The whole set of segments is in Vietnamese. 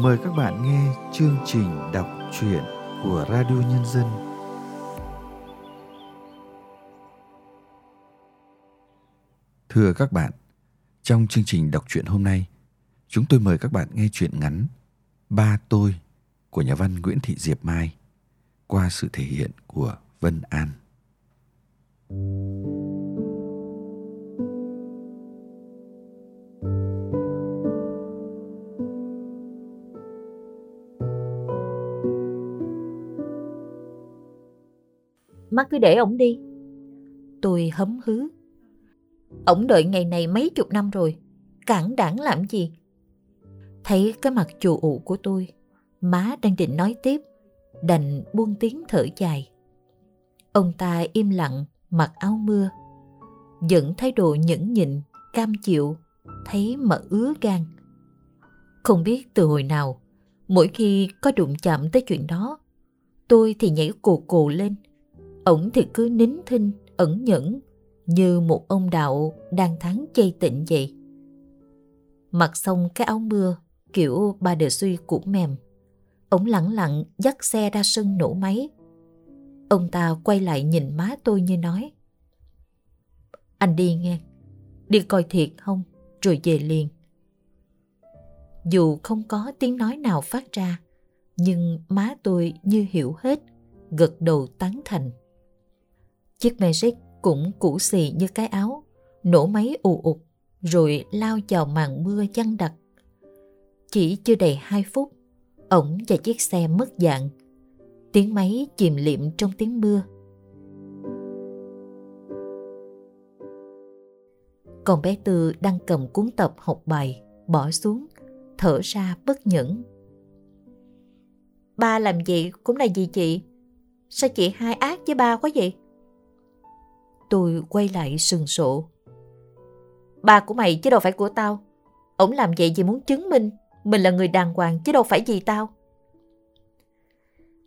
mời các bạn nghe chương trình đọc truyện của Radio Nhân dân. Thưa các bạn, trong chương trình đọc truyện hôm nay, chúng tôi mời các bạn nghe truyện ngắn Ba tôi của nhà văn Nguyễn Thị Diệp Mai qua sự thể hiện của Vân An. Má cứ để ổng đi. Tôi hấm hứ. Ổng đợi ngày này mấy chục năm rồi. Cản đảng làm gì? Thấy cái mặt chù ụ của tôi, má đang định nói tiếp, đành buông tiếng thở dài. Ông ta im lặng, mặc áo mưa, vẫn thái độ nhẫn nhịn, cam chịu, thấy mà ứa gan. Không biết từ hồi nào, mỗi khi có đụng chạm tới chuyện đó, tôi thì nhảy cồ cồ lên, ổng thì cứ nín thinh, ẩn nhẫn, như một ông đạo đang thắng chay tịnh vậy. Mặc xong cái áo mưa kiểu ba đề suy cũng mềm. ổng lặng lặng dắt xe ra sân nổ máy. Ông ta quay lại nhìn má tôi như nói. Anh đi nghe, đi coi thiệt không, rồi về liền. Dù không có tiếng nói nào phát ra, nhưng má tôi như hiểu hết, gật đầu tán thành. Chiếc Magic cũng cũ xì như cái áo, nổ máy ù ụt, rồi lao vào màn mưa chăn đặc. Chỉ chưa đầy hai phút, ổng và chiếc xe mất dạng. Tiếng máy chìm liệm trong tiếng mưa. Còn bé Tư đang cầm cuốn tập học bài, bỏ xuống, thở ra bất nhẫn. Ba làm gì cũng là gì chị? Sao chị hai ác với ba quá vậy? Tôi quay lại sừng sộ. Ba của mày chứ đâu phải của tao. Ổng làm vậy vì muốn chứng minh mình là người đàng hoàng chứ đâu phải gì tao.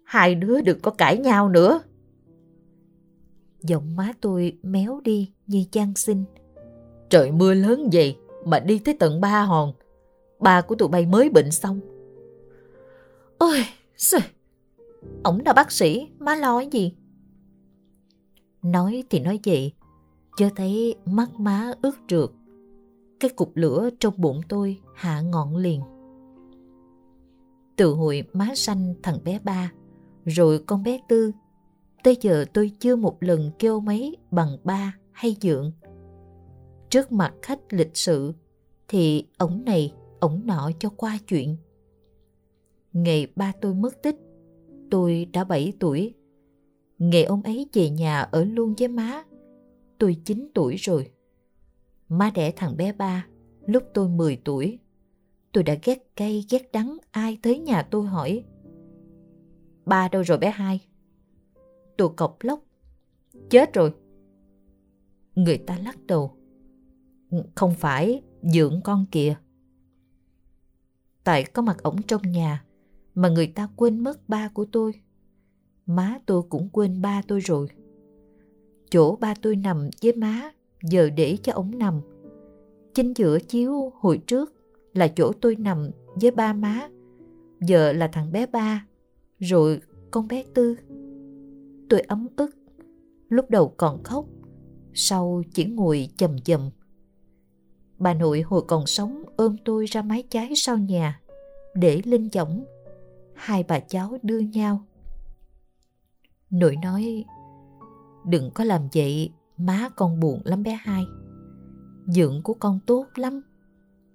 Hai đứa đừng có cãi nhau nữa. Giọng má tôi méo đi như chan xin. Trời mưa lớn vậy mà đi tới tận ba hòn. Ba của tụi bay mới bệnh xong. Ôi, xời. Ổng là bác sĩ, má lo cái gì? Nói thì nói vậy, cho thấy mắt má ướt rượt. Cái cục lửa trong bụng tôi hạ ngọn liền. Từ hồi má sanh thằng bé ba, rồi con bé tư, tới giờ tôi chưa một lần kêu mấy bằng ba hay dượng. Trước mặt khách lịch sự, thì ổng này, ổng nọ cho qua chuyện. Ngày ba tôi mất tích, tôi đã 7 tuổi Ngày ông ấy về nhà ở luôn với má. Tôi 9 tuổi rồi. Má đẻ thằng bé ba lúc tôi 10 tuổi. Tôi đã ghét cay ghét đắng ai tới nhà tôi hỏi. Ba đâu rồi bé hai? Tôi cọc lóc. Chết rồi. Người ta lắc đầu. Ừ, không phải, dưỡng con kìa. Tại có mặt ổng trong nhà mà người ta quên mất ba của tôi má tôi cũng quên ba tôi rồi. Chỗ ba tôi nằm với má, giờ để cho ổng nằm. Chính giữa chiếu hồi trước là chỗ tôi nằm với ba má, giờ là thằng bé ba, rồi con bé tư. Tôi ấm ức, lúc đầu còn khóc, sau chỉ ngồi chầm chầm. Bà nội hồi còn sống ôm tôi ra mái trái sau nhà, để lên võng. Hai bà cháu đưa nhau Nội nói, Đừng có làm vậy, Má con buồn lắm bé hai. Dưỡng của con tốt lắm,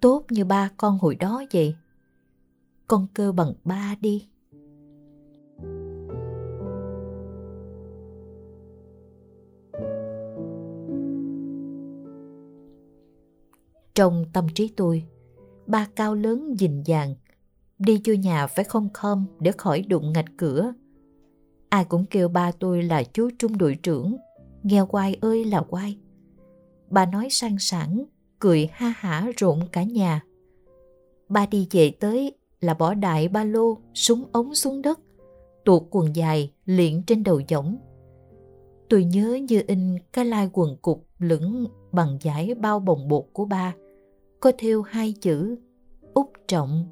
Tốt như ba con hồi đó vậy. Con cơ bằng ba đi. Trong tâm trí tôi, Ba cao lớn dình dàng, Đi vô nhà phải không khom Để khỏi đụng ngạch cửa. Ai cũng kêu ba tôi là chú trung đội trưởng, nghe quai ơi là quai. Bà nói sang sảng, cười ha hả rộn cả nhà. Ba đi về tới là bỏ đại ba lô, súng ống xuống đất, tuột quần dài liện trên đầu võng. Tôi nhớ như in cái lai quần cục lửng bằng giải bao bồng bột của ba, có theo hai chữ Úc Trọng.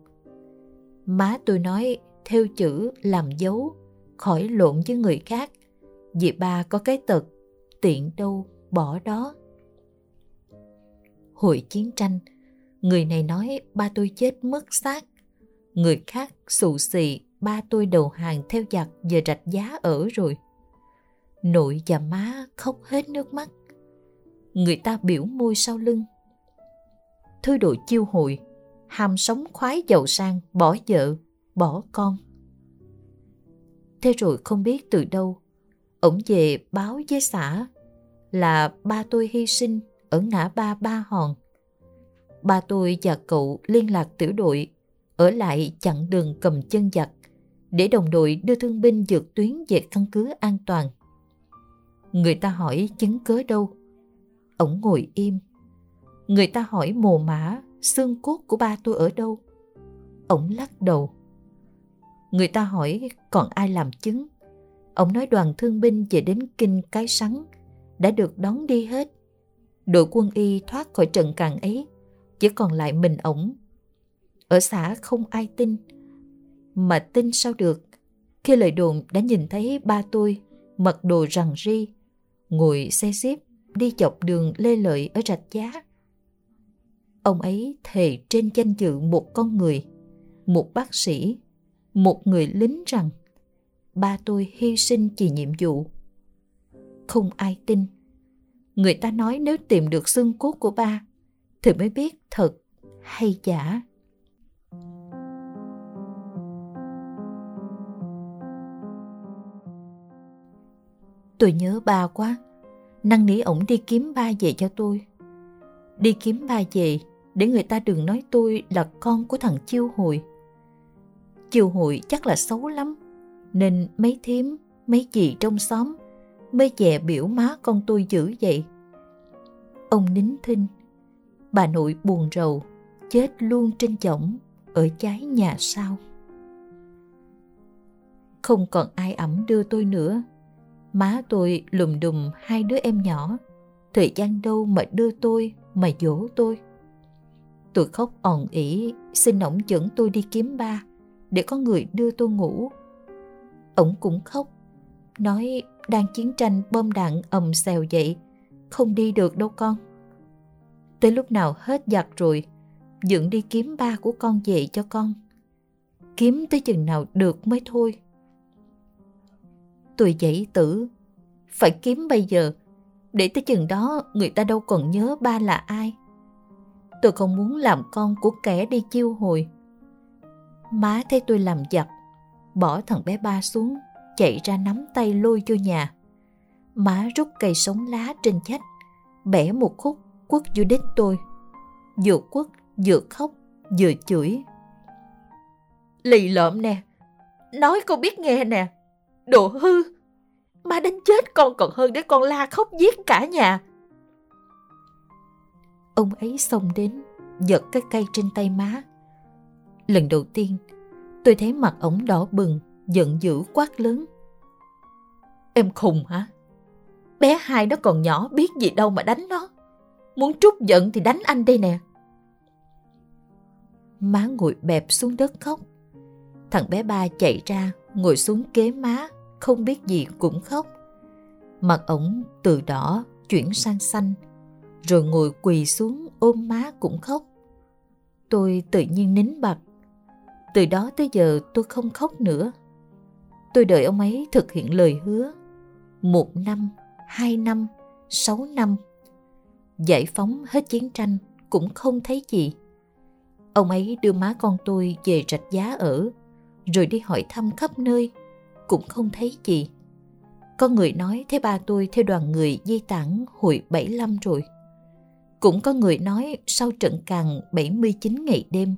Má tôi nói theo chữ làm dấu, khỏi lộn với người khác. Vì ba có cái tật, tiện đâu bỏ đó. Hồi chiến tranh, người này nói ba tôi chết mất xác. Người khác xù xì ba tôi đầu hàng theo giặc về rạch giá ở rồi. Nội và má khóc hết nước mắt. Người ta biểu môi sau lưng. Thư đội chiêu hội, ham sống khoái giàu sang, bỏ vợ, bỏ con. Thế rồi không biết từ đâu, ổng về báo với xã là ba tôi hy sinh ở ngã ba Ba Hòn. Ba tôi và cậu liên lạc tiểu đội, ở lại chặn đường cầm chân giặc để đồng đội đưa thương binh vượt tuyến về căn cứ an toàn. Người ta hỏi chứng cớ đâu? Ổng ngồi im. Người ta hỏi mồ mã, xương cốt của ba tôi ở đâu? Ổng lắc đầu. Người ta hỏi còn ai làm chứng? Ông nói đoàn thương binh về đến kinh cái sắn đã được đón đi hết. Đội quân y thoát khỏi trận càng ấy, chỉ còn lại mình ổng. Ở xã không ai tin, mà tin sao được khi lời đồn đã nhìn thấy ba tôi mặc đồ rằng ri, ngồi xe xếp đi dọc đường lê lợi ở rạch giá. Ông ấy thề trên danh dự một con người, một bác sĩ, một người lính rằng, ba tôi hy sinh vì nhiệm vụ. Không ai tin. Người ta nói nếu tìm được xương cốt của ba, thì mới biết thật hay giả. Tôi nhớ ba quá. Năng nỉ ổng đi kiếm ba về cho tôi. Đi kiếm ba về để người ta đừng nói tôi là con của thằng chiêu hồi chiều hội chắc là xấu lắm. Nên mấy thím, mấy chị trong xóm mới dè biểu má con tôi dữ vậy. Ông nín thinh. Bà nội buồn rầu, chết luôn trên chổng ở trái nhà sau. Không còn ai ẩm đưa tôi nữa Má tôi lùm đùm hai đứa em nhỏ. Thời gian đâu mà đưa tôi, mà dỗ tôi. Tôi khóc òn ỉ, xin ổng dẫn tôi đi kiếm ba, để có người đưa tôi ngủ. Ông cũng khóc, nói đang chiến tranh bom đạn ầm xèo vậy, không đi được đâu con. Tới lúc nào hết giặc rồi, dựng đi kiếm ba của con về cho con. Kiếm tới chừng nào được mới thôi tôi dậy tử. Phải kiếm bây giờ, để tới chừng đó người ta đâu còn nhớ ba là ai. Tôi không muốn làm con của kẻ đi chiêu hồi. Má thấy tôi làm giặt, bỏ thằng bé ba xuống, chạy ra nắm tay lôi vô nhà. Má rút cây sống lá trên chách, bẻ một khúc quất vô đít tôi. Vừa quất, vừa khóc, vừa chửi. Lì lợm nè, nói con biết nghe nè. Đồ hư! Má đánh chết con còn hơn để con la khóc giết cả nhà. Ông ấy xông đến, giật cái cây trên tay má. Lần đầu tiên, tôi thấy mặt ổng đỏ bừng, giận dữ quát lớn. Em khùng hả? Bé hai nó còn nhỏ biết gì đâu mà đánh nó. Muốn trút giận thì đánh anh đây nè. Má ngồi bẹp xuống đất khóc. Thằng bé ba chạy ra, ngồi xuống kế má, không biết gì cũng khóc. Mặt ổng từ đỏ chuyển sang xanh, rồi ngồi quỳ xuống ôm má cũng khóc. Tôi tự nhiên nín bặt. Từ đó tới giờ tôi không khóc nữa. Tôi đợi ông ấy thực hiện lời hứa. Một năm, hai năm, sáu năm. Giải phóng hết chiến tranh cũng không thấy gì. Ông ấy đưa má con tôi về rạch giá ở, rồi đi hỏi thăm khắp nơi cũng không thấy gì. Có người nói thấy ba tôi theo đoàn người di tản hồi 75 rồi. Cũng có người nói sau trận càng 79 ngày đêm,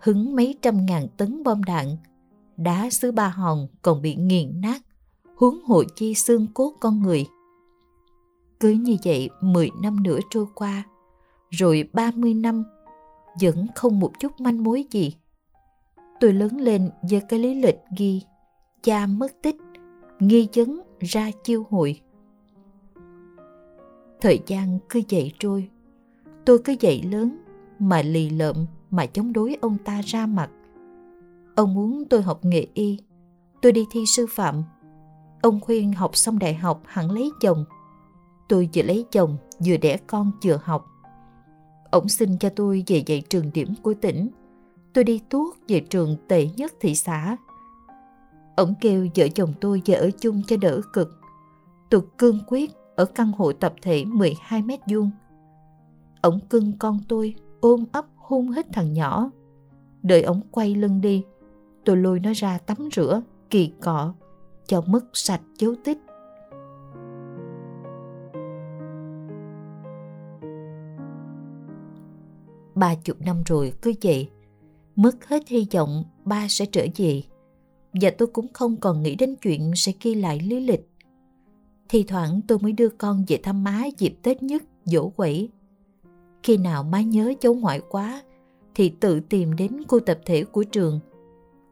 hứng mấy trăm ngàn tấn bom đạn, đá xứ ba hòn còn bị nghiền nát, huống hộ chi xương cốt con người. Cứ như vậy 10 năm nữa trôi qua, rồi 30 năm, vẫn không một chút manh mối gì. Tôi lớn lên với cái lý lịch ghi cha mất tích, nghi vấn ra chiêu hội. Thời gian cứ dậy trôi, tôi cứ dậy lớn mà lì lợm mà chống đối ông ta ra mặt. Ông muốn tôi học nghệ y, tôi đi thi sư phạm. Ông khuyên học xong đại học hẳn lấy chồng. Tôi vừa lấy chồng, vừa đẻ con vừa học. Ông xin cho tôi về dạy trường điểm của tỉnh. Tôi đi tuốt về trường tệ nhất thị xã. Ông kêu vợ chồng tôi về ở chung cho đỡ cực. Tôi cương quyết ở căn hộ tập thể 12 mét vuông. Ông cưng con tôi, ôm ấp hôn hết thằng nhỏ. Đợi ông quay lưng đi, tôi lôi nó ra tắm rửa, kỳ cọ, cho mất sạch dấu tích. Ba chục năm rồi cứ vậy, mất hết hy vọng ba sẽ trở về. Và tôi cũng không còn nghĩ đến chuyện sẽ ghi lại lý lịch. Thì thoảng tôi mới đưa con về thăm má dịp Tết nhất, dỗ quẩy. Khi nào má nhớ cháu ngoại quá, thì tự tìm đến khu tập thể của trường.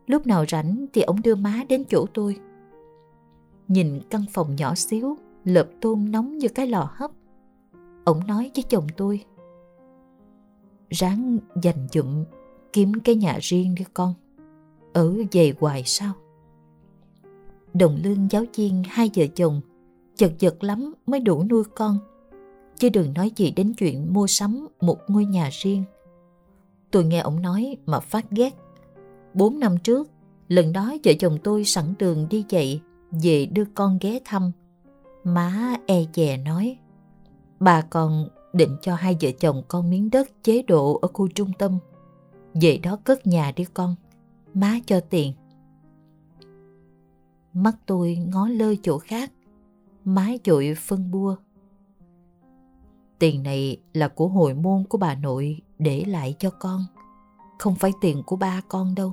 Lúc nào rảnh thì ông đưa má đến chỗ tôi. Nhìn căn phòng nhỏ xíu, lợp tôm nóng như cái lò hấp. Ông nói với chồng tôi. Ráng dành dụm, kiếm cái nhà riêng đi con. Ở về hoài sao? Đồng lương giáo viên hai vợ chồng chật vật lắm mới đủ nuôi con. Chứ đừng nói gì đến chuyện mua sắm một ngôi nhà riêng. Tôi nghe ông nói mà phát ghét. Bốn năm trước, lần đó vợ chồng tôi sẵn đường đi dậy về đưa con ghé thăm. Má e dè nói, bà còn định cho hai vợ chồng con miếng đất chế độ ở khu trung tâm. Vậy đó cất nhà đi con, má cho tiền. Mắt tôi ngó lơ chỗ khác, má dội phân bua. Tiền này là của hồi môn của bà nội để lại cho con, không phải tiền của ba con đâu.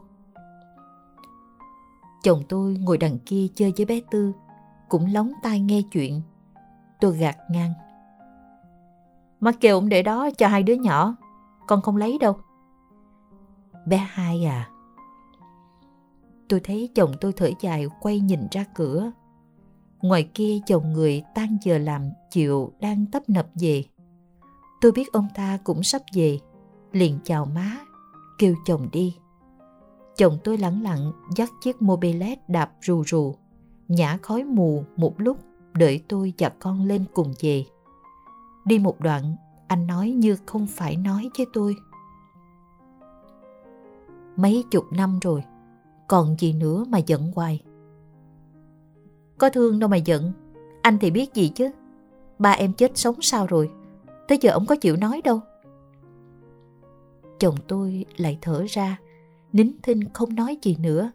Chồng tôi ngồi đằng kia chơi với bé Tư, cũng lóng tai nghe chuyện. Tôi gạt ngang. Má kêu ông để đó cho hai đứa nhỏ, con không lấy đâu. Bé hai à? Tôi thấy chồng tôi thở dài quay nhìn ra cửa. Ngoài kia chồng người tan giờ làm chiều đang tấp nập về. Tôi biết ông ta cũng sắp về, liền chào má, kêu chồng đi. Chồng tôi lẳng lặng dắt chiếc mobilet đạp rù rù, nhả khói mù một lúc đợi tôi và con lên cùng về. Đi một đoạn, anh nói như không phải nói với tôi. Mấy chục năm rồi, còn gì nữa mà giận hoài. Có thương đâu mà giận, anh thì biết gì chứ. Ba em chết sống sao rồi, tới giờ ông có chịu nói đâu. Chồng tôi lại thở ra, nín thinh không nói gì nữa.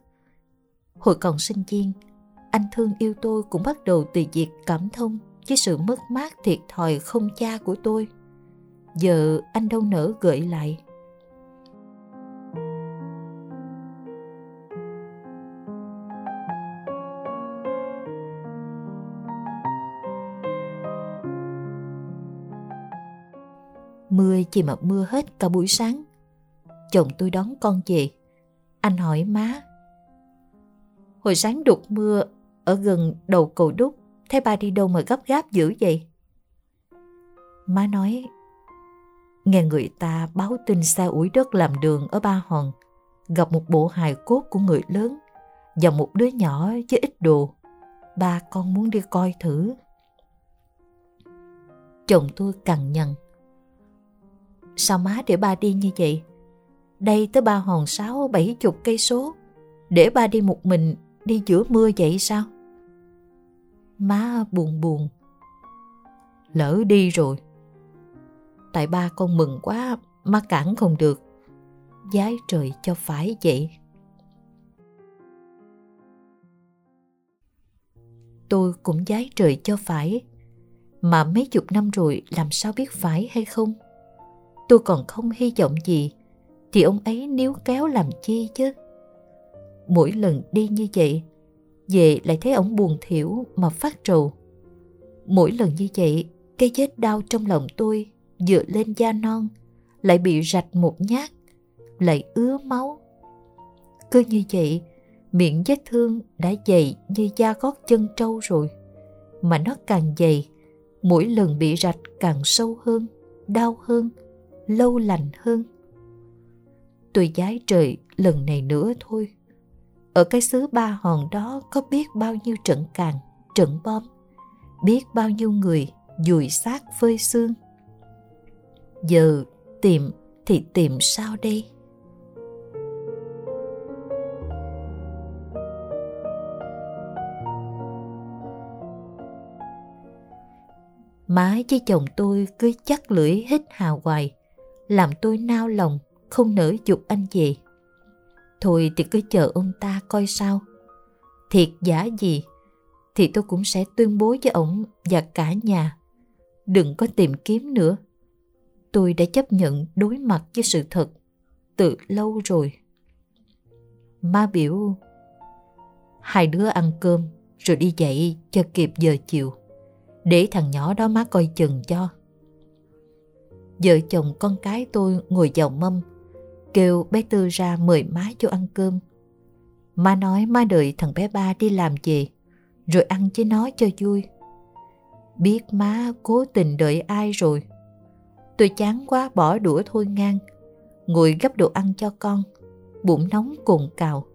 Hồi còn sinh viên, anh thương yêu tôi cũng bắt đầu từ việc cảm thông với sự mất mát thiệt thòi không cha của tôi. Giờ anh đâu nỡ gợi lại. Chỉ mà mưa hết cả buổi sáng. Chồng tôi đón con về. Anh hỏi má. Hồi sáng đục mưa ở gần đầu cầu đúc, thấy ba đi đâu mà gấp gáp dữ vậy? Má nói, nghe người ta báo tin xe ủi đất làm đường ở Ba Hòn, gặp một bộ hài cốt của người lớn và một đứa nhỏ với ít đồ. Ba con muốn đi coi thử. Chồng tôi cằn nhằn. Sao má để ba đi như vậy? Đây tới ba hòn sáu bảy chục cây số. Để ba đi một mình đi giữa mưa vậy sao? Má buồn buồn. Lỡ đi rồi. Tại ba con mừng quá, má cản không được. Giái trời cho phải vậy. Tôi cũng giái trời cho phải. Mà mấy chục năm rồi làm sao biết phải hay không? Tôi còn không hy vọng gì, thì ông ấy níu kéo làm chi chứ? Mỗi lần đi như vậy, về lại thấy ông buồn thiểu mà phát trầu. Mỗi lần như vậy, cái vết đau trong lòng tôi dựa lên da non, lại bị rạch một nhát, lại ứa máu. Cứ như vậy, miệng vết thương đã dày như da gót chân trâu rồi, mà nó càng dày, mỗi lần bị rạch càng sâu hơn, đau hơn lâu lành hơn tôi giái trời lần này nữa thôi ở cái xứ ba hòn đó có biết bao nhiêu trận càng, trận bom, biết bao nhiêu người dùi xác phơi xương. Giờ tìm thì tìm sao đây? Má với chồng tôi cứ chắc lưỡi hít hào hoài, làm tôi nao lòng, không nỡ dục anh về. Thôi thì cứ chờ ông ta coi sao. Thiệt giả gì, thì tôi cũng sẽ tuyên bố với ông và cả nhà. Đừng có tìm kiếm nữa. Tôi đã chấp nhận đối mặt với sự thật từ lâu rồi. Ma biểu hai đứa ăn cơm rồi đi dậy cho kịp giờ chiều để thằng nhỏ đó má coi chừng cho. Vợ chồng con cái tôi ngồi vào mâm, kêu bé Tư ra mời má cho ăn cơm. Má nói má đợi thằng bé ba đi làm về, rồi ăn với nó cho vui. Biết má cố tình đợi ai rồi. Tôi chán quá bỏ đũa thôi ngang, ngồi gấp đồ ăn cho con, bụng nóng cồn cào.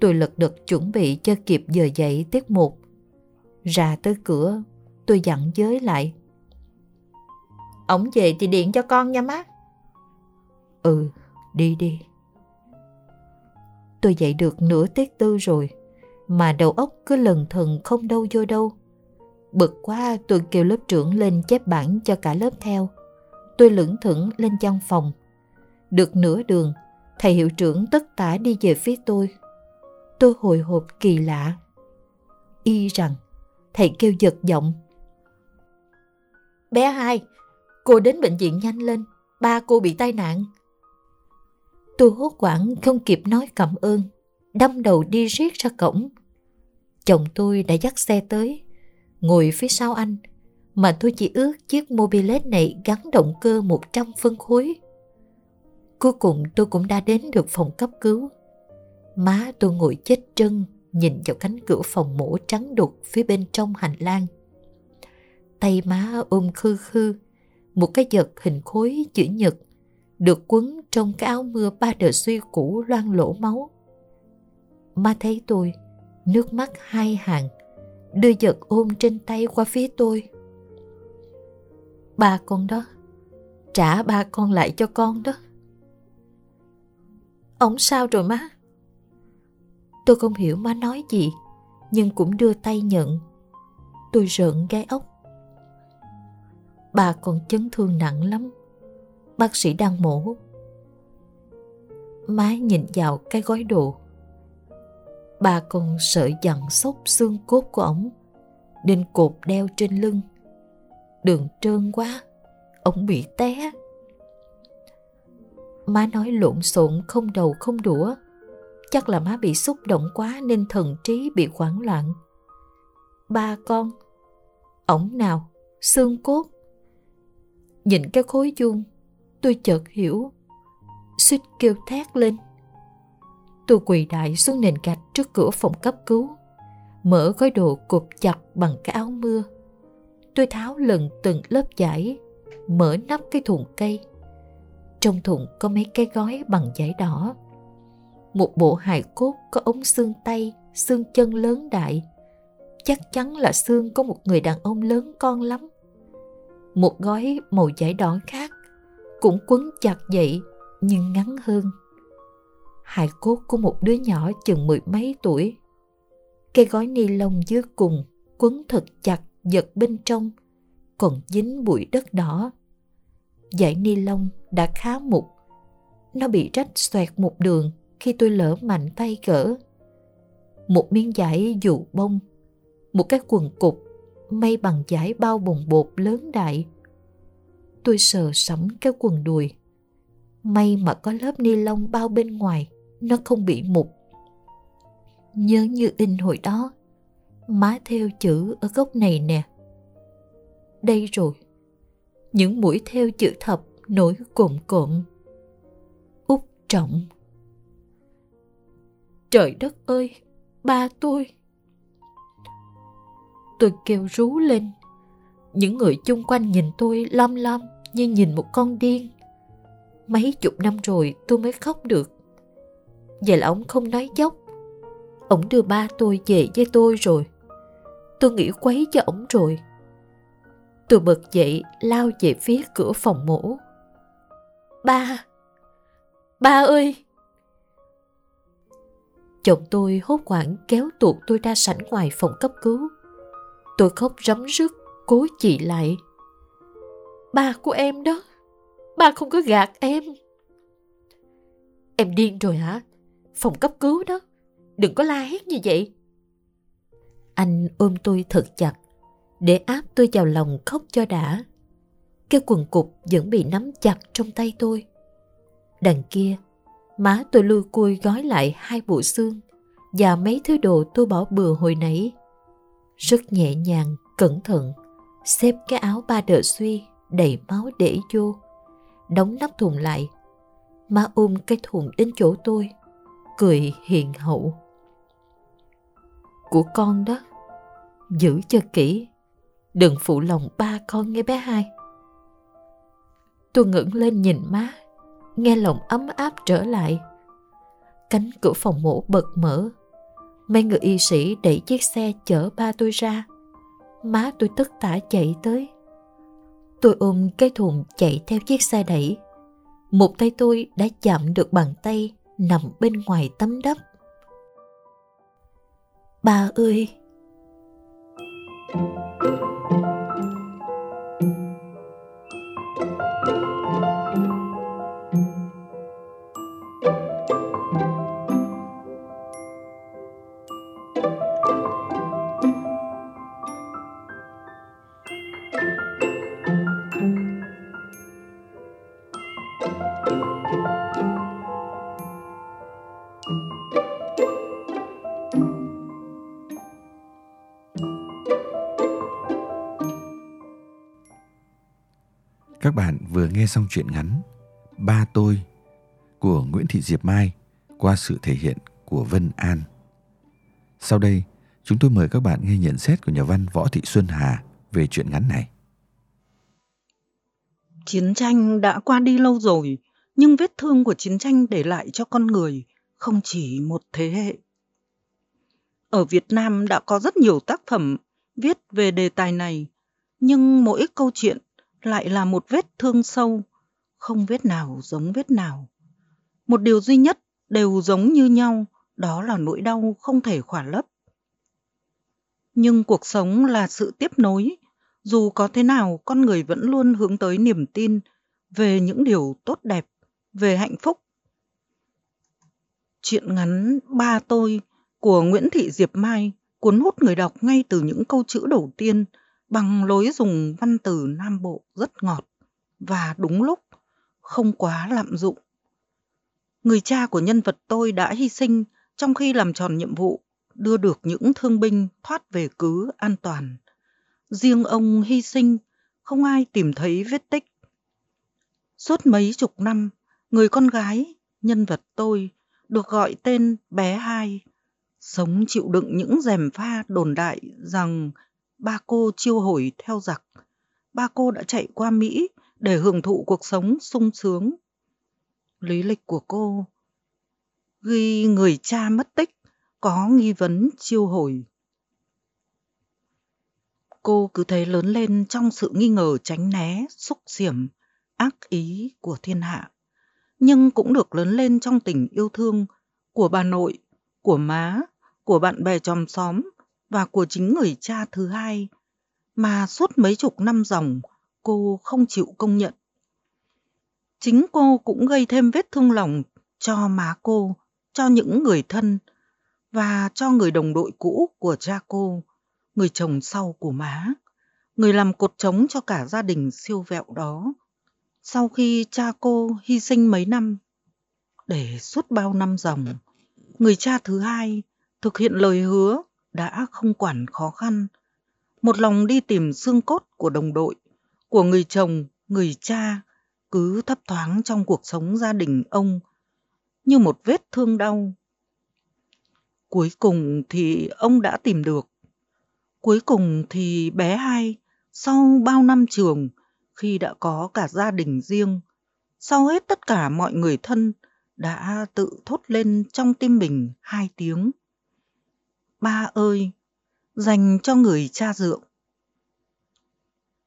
Tôi lật đật chuẩn bị cho kịp giờ dậy tiết mục. Ra tới cửa tôi dặn giới lại. Ổng về thì điện cho con nha má. Ừ, đi đi. Tôi dậy được nửa tiết tư rồi, mà đầu óc cứ lần thần không đâu vô đâu. Bực quá tôi kêu lớp trưởng lên chép bản cho cả lớp theo. Tôi lững thững lên văn phòng. Được nửa đường, thầy hiệu trưởng tất tả đi về phía tôi. Tôi hồi hộp kỳ lạ. Y rằng, thầy kêu giật giọng Bé hai, cô đến bệnh viện nhanh lên, ba cô bị tai nạn. Tôi hốt quảng không kịp nói cảm ơn, đâm đầu đi riết ra cổng. Chồng tôi đã dắt xe tới, ngồi phía sau anh, mà tôi chỉ ước chiếc mobilet này gắn động cơ 100 phân khối. Cuối cùng tôi cũng đã đến được phòng cấp cứu. Má tôi ngồi chết trân, nhìn vào cánh cửa phòng mổ trắng đục phía bên trong hành lang tay má ôm khư khư, một cái vật hình khối chữ nhật, được quấn trong cái áo mưa ba đờ suy cũ loang lỗ máu. Ma thấy tôi, nước mắt hai hàng, đưa vật ôm trên tay qua phía tôi. Ba con đó, trả ba con lại cho con đó. Ông sao rồi má? Tôi không hiểu má nói gì, nhưng cũng đưa tay nhận. Tôi rợn gai ốc bà còn chấn thương nặng lắm. Bác sĩ đang mổ. Má nhìn vào cái gói đồ. Bà còn sợ dặn sốc xương cốt của ổng nên cột đeo trên lưng. Đường trơn quá, ổng bị té. Má nói lộn xộn không đầu không đũa. Chắc là má bị xúc động quá nên thần trí bị hoảng loạn. Ba con, ổng nào, xương cốt, Nhìn cái khối chuông, tôi chợt hiểu. Suýt kêu thét lên. Tôi quỳ đại xuống nền gạch trước cửa phòng cấp cứu. Mở gói đồ cụp chặt bằng cái áo mưa. Tôi tháo lần từng lớp vải, mở nắp cái thùng cây. Trong thùng có mấy cái gói bằng vải đỏ. Một bộ hài cốt có ống xương tay, xương chân lớn đại. Chắc chắn là xương có một người đàn ông lớn con lắm một gói màu giấy đỏ khác, cũng quấn chặt vậy nhưng ngắn hơn. Hài cốt của một đứa nhỏ chừng mười mấy tuổi. Cái gói ni lông dưới cùng quấn thật chặt giật bên trong, còn dính bụi đất đỏ. Dải ni lông đã khá mục. Nó bị rách xoẹt một đường khi tôi lỡ mạnh tay gỡ một miếng vải dù bông, một cái quần cục may bằng giải bao bồng bột lớn đại. Tôi sờ sắm cái quần đùi. May mà có lớp ni lông bao bên ngoài, nó không bị mục. Nhớ như in hồi đó, má theo chữ ở góc này nè. Đây rồi, những mũi theo chữ thập nổi cộm cộm. Úc trọng. Trời đất ơi, ba tôi Tôi kêu rú lên. Những người chung quanh nhìn tôi lom lom như nhìn một con điên. Mấy chục năm rồi tôi mới khóc được. Vậy là ông không nói dốc. ông đưa ba tôi về với tôi rồi. Tôi nghĩ quấy cho ổng rồi. Tôi bật dậy, lao về phía cửa phòng mổ. Ba! Ba ơi! Chồng tôi hốt hoảng kéo tuột tôi ra sảnh ngoài phòng cấp cứu. Tôi khóc rấm rứt, cố chị lại. Ba của em đó, ba không có gạt em. Em điên rồi hả? Phòng cấp cứu đó, đừng có la hét như vậy. Anh ôm tôi thật chặt, để áp tôi vào lòng khóc cho đã. Cái quần cục vẫn bị nắm chặt trong tay tôi. Đằng kia, má tôi lui cui gói lại hai bộ xương và mấy thứ đồ tôi bỏ bừa hồi nãy. Rất nhẹ nhàng, cẩn thận, xếp cái áo ba đờ suy đầy máu để vô, đóng nắp thùng lại. Má ôm cái thùng đến chỗ tôi, cười hiền hậu. Của con đó, giữ cho kỹ, đừng phụ lòng ba con nghe bé hai. Tôi ngẩng lên nhìn má, nghe lòng ấm áp trở lại. Cánh cửa phòng mổ bật mở. Mấy người y sĩ đẩy chiếc xe chở ba tôi ra. Má tôi tất tả chạy tới. Tôi ôm cái thùng chạy theo chiếc xe đẩy. Một tay tôi đã chạm được bàn tay nằm bên ngoài tấm đắp. Ba ơi! Nghe xong truyện ngắn Ba tôi của Nguyễn Thị Diệp Mai qua sự thể hiện của Vân An. Sau đây, chúng tôi mời các bạn nghe nhận xét của nhà văn Võ Thị Xuân Hà về truyện ngắn này. Chiến tranh đã qua đi lâu rồi, nhưng vết thương của chiến tranh để lại cho con người không chỉ một thế hệ. Ở Việt Nam đã có rất nhiều tác phẩm viết về đề tài này, nhưng mỗi câu chuyện lại là một vết thương sâu, không vết nào giống vết nào. Một điều duy nhất đều giống như nhau, đó là nỗi đau không thể khỏa lấp. Nhưng cuộc sống là sự tiếp nối, dù có thế nào con người vẫn luôn hướng tới niềm tin về những điều tốt đẹp, về hạnh phúc. Chuyện ngắn Ba Tôi của Nguyễn Thị Diệp Mai cuốn hút người đọc ngay từ những câu chữ đầu tiên – bằng lối dùng văn từ Nam Bộ rất ngọt và đúng lúc, không quá lạm dụng. Người cha của nhân vật tôi đã hy sinh trong khi làm tròn nhiệm vụ đưa được những thương binh thoát về cứ an toàn. Riêng ông hy sinh, không ai tìm thấy vết tích. Suốt mấy chục năm, người con gái, nhân vật tôi, được gọi tên bé hai, sống chịu đựng những rèm pha đồn đại rằng ba cô chiêu hồi theo giặc. Ba cô đã chạy qua Mỹ để hưởng thụ cuộc sống sung sướng. Lý lịch của cô ghi người cha mất tích có nghi vấn chiêu hồi. Cô cứ thế lớn lên trong sự nghi ngờ tránh né, xúc xiểm, ác ý của thiên hạ. Nhưng cũng được lớn lên trong tình yêu thương của bà nội, của má, của bạn bè chòm xóm và của chính người cha thứ hai mà suốt mấy chục năm dòng cô không chịu công nhận. Chính cô cũng gây thêm vết thương lòng cho má cô, cho những người thân và cho người đồng đội cũ của cha cô, người chồng sau của má, người làm cột trống cho cả gia đình siêu vẹo đó. Sau khi cha cô hy sinh mấy năm, để suốt bao năm dòng, người cha thứ hai thực hiện lời hứa đã không quản khó khăn, một lòng đi tìm xương cốt của đồng đội, của người chồng, người cha, cứ thấp thoáng trong cuộc sống gia đình ông, như một vết thương đau. Cuối cùng thì ông đã tìm được. Cuối cùng thì bé hai, sau bao năm trường, khi đã có cả gia đình riêng, sau hết tất cả mọi người thân, đã tự thốt lên trong tim mình hai tiếng. Ba ơi, dành cho người cha dượng.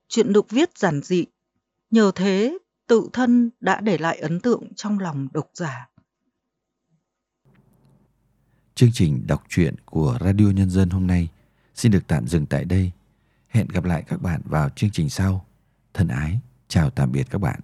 Chuyện được viết giản dị, nhờ thế tự thân đã để lại ấn tượng trong lòng độc giả. Chương trình đọc truyện của Radio Nhân dân hôm nay xin được tạm dừng tại đây. Hẹn gặp lại các bạn vào chương trình sau. Thân ái, chào tạm biệt các bạn.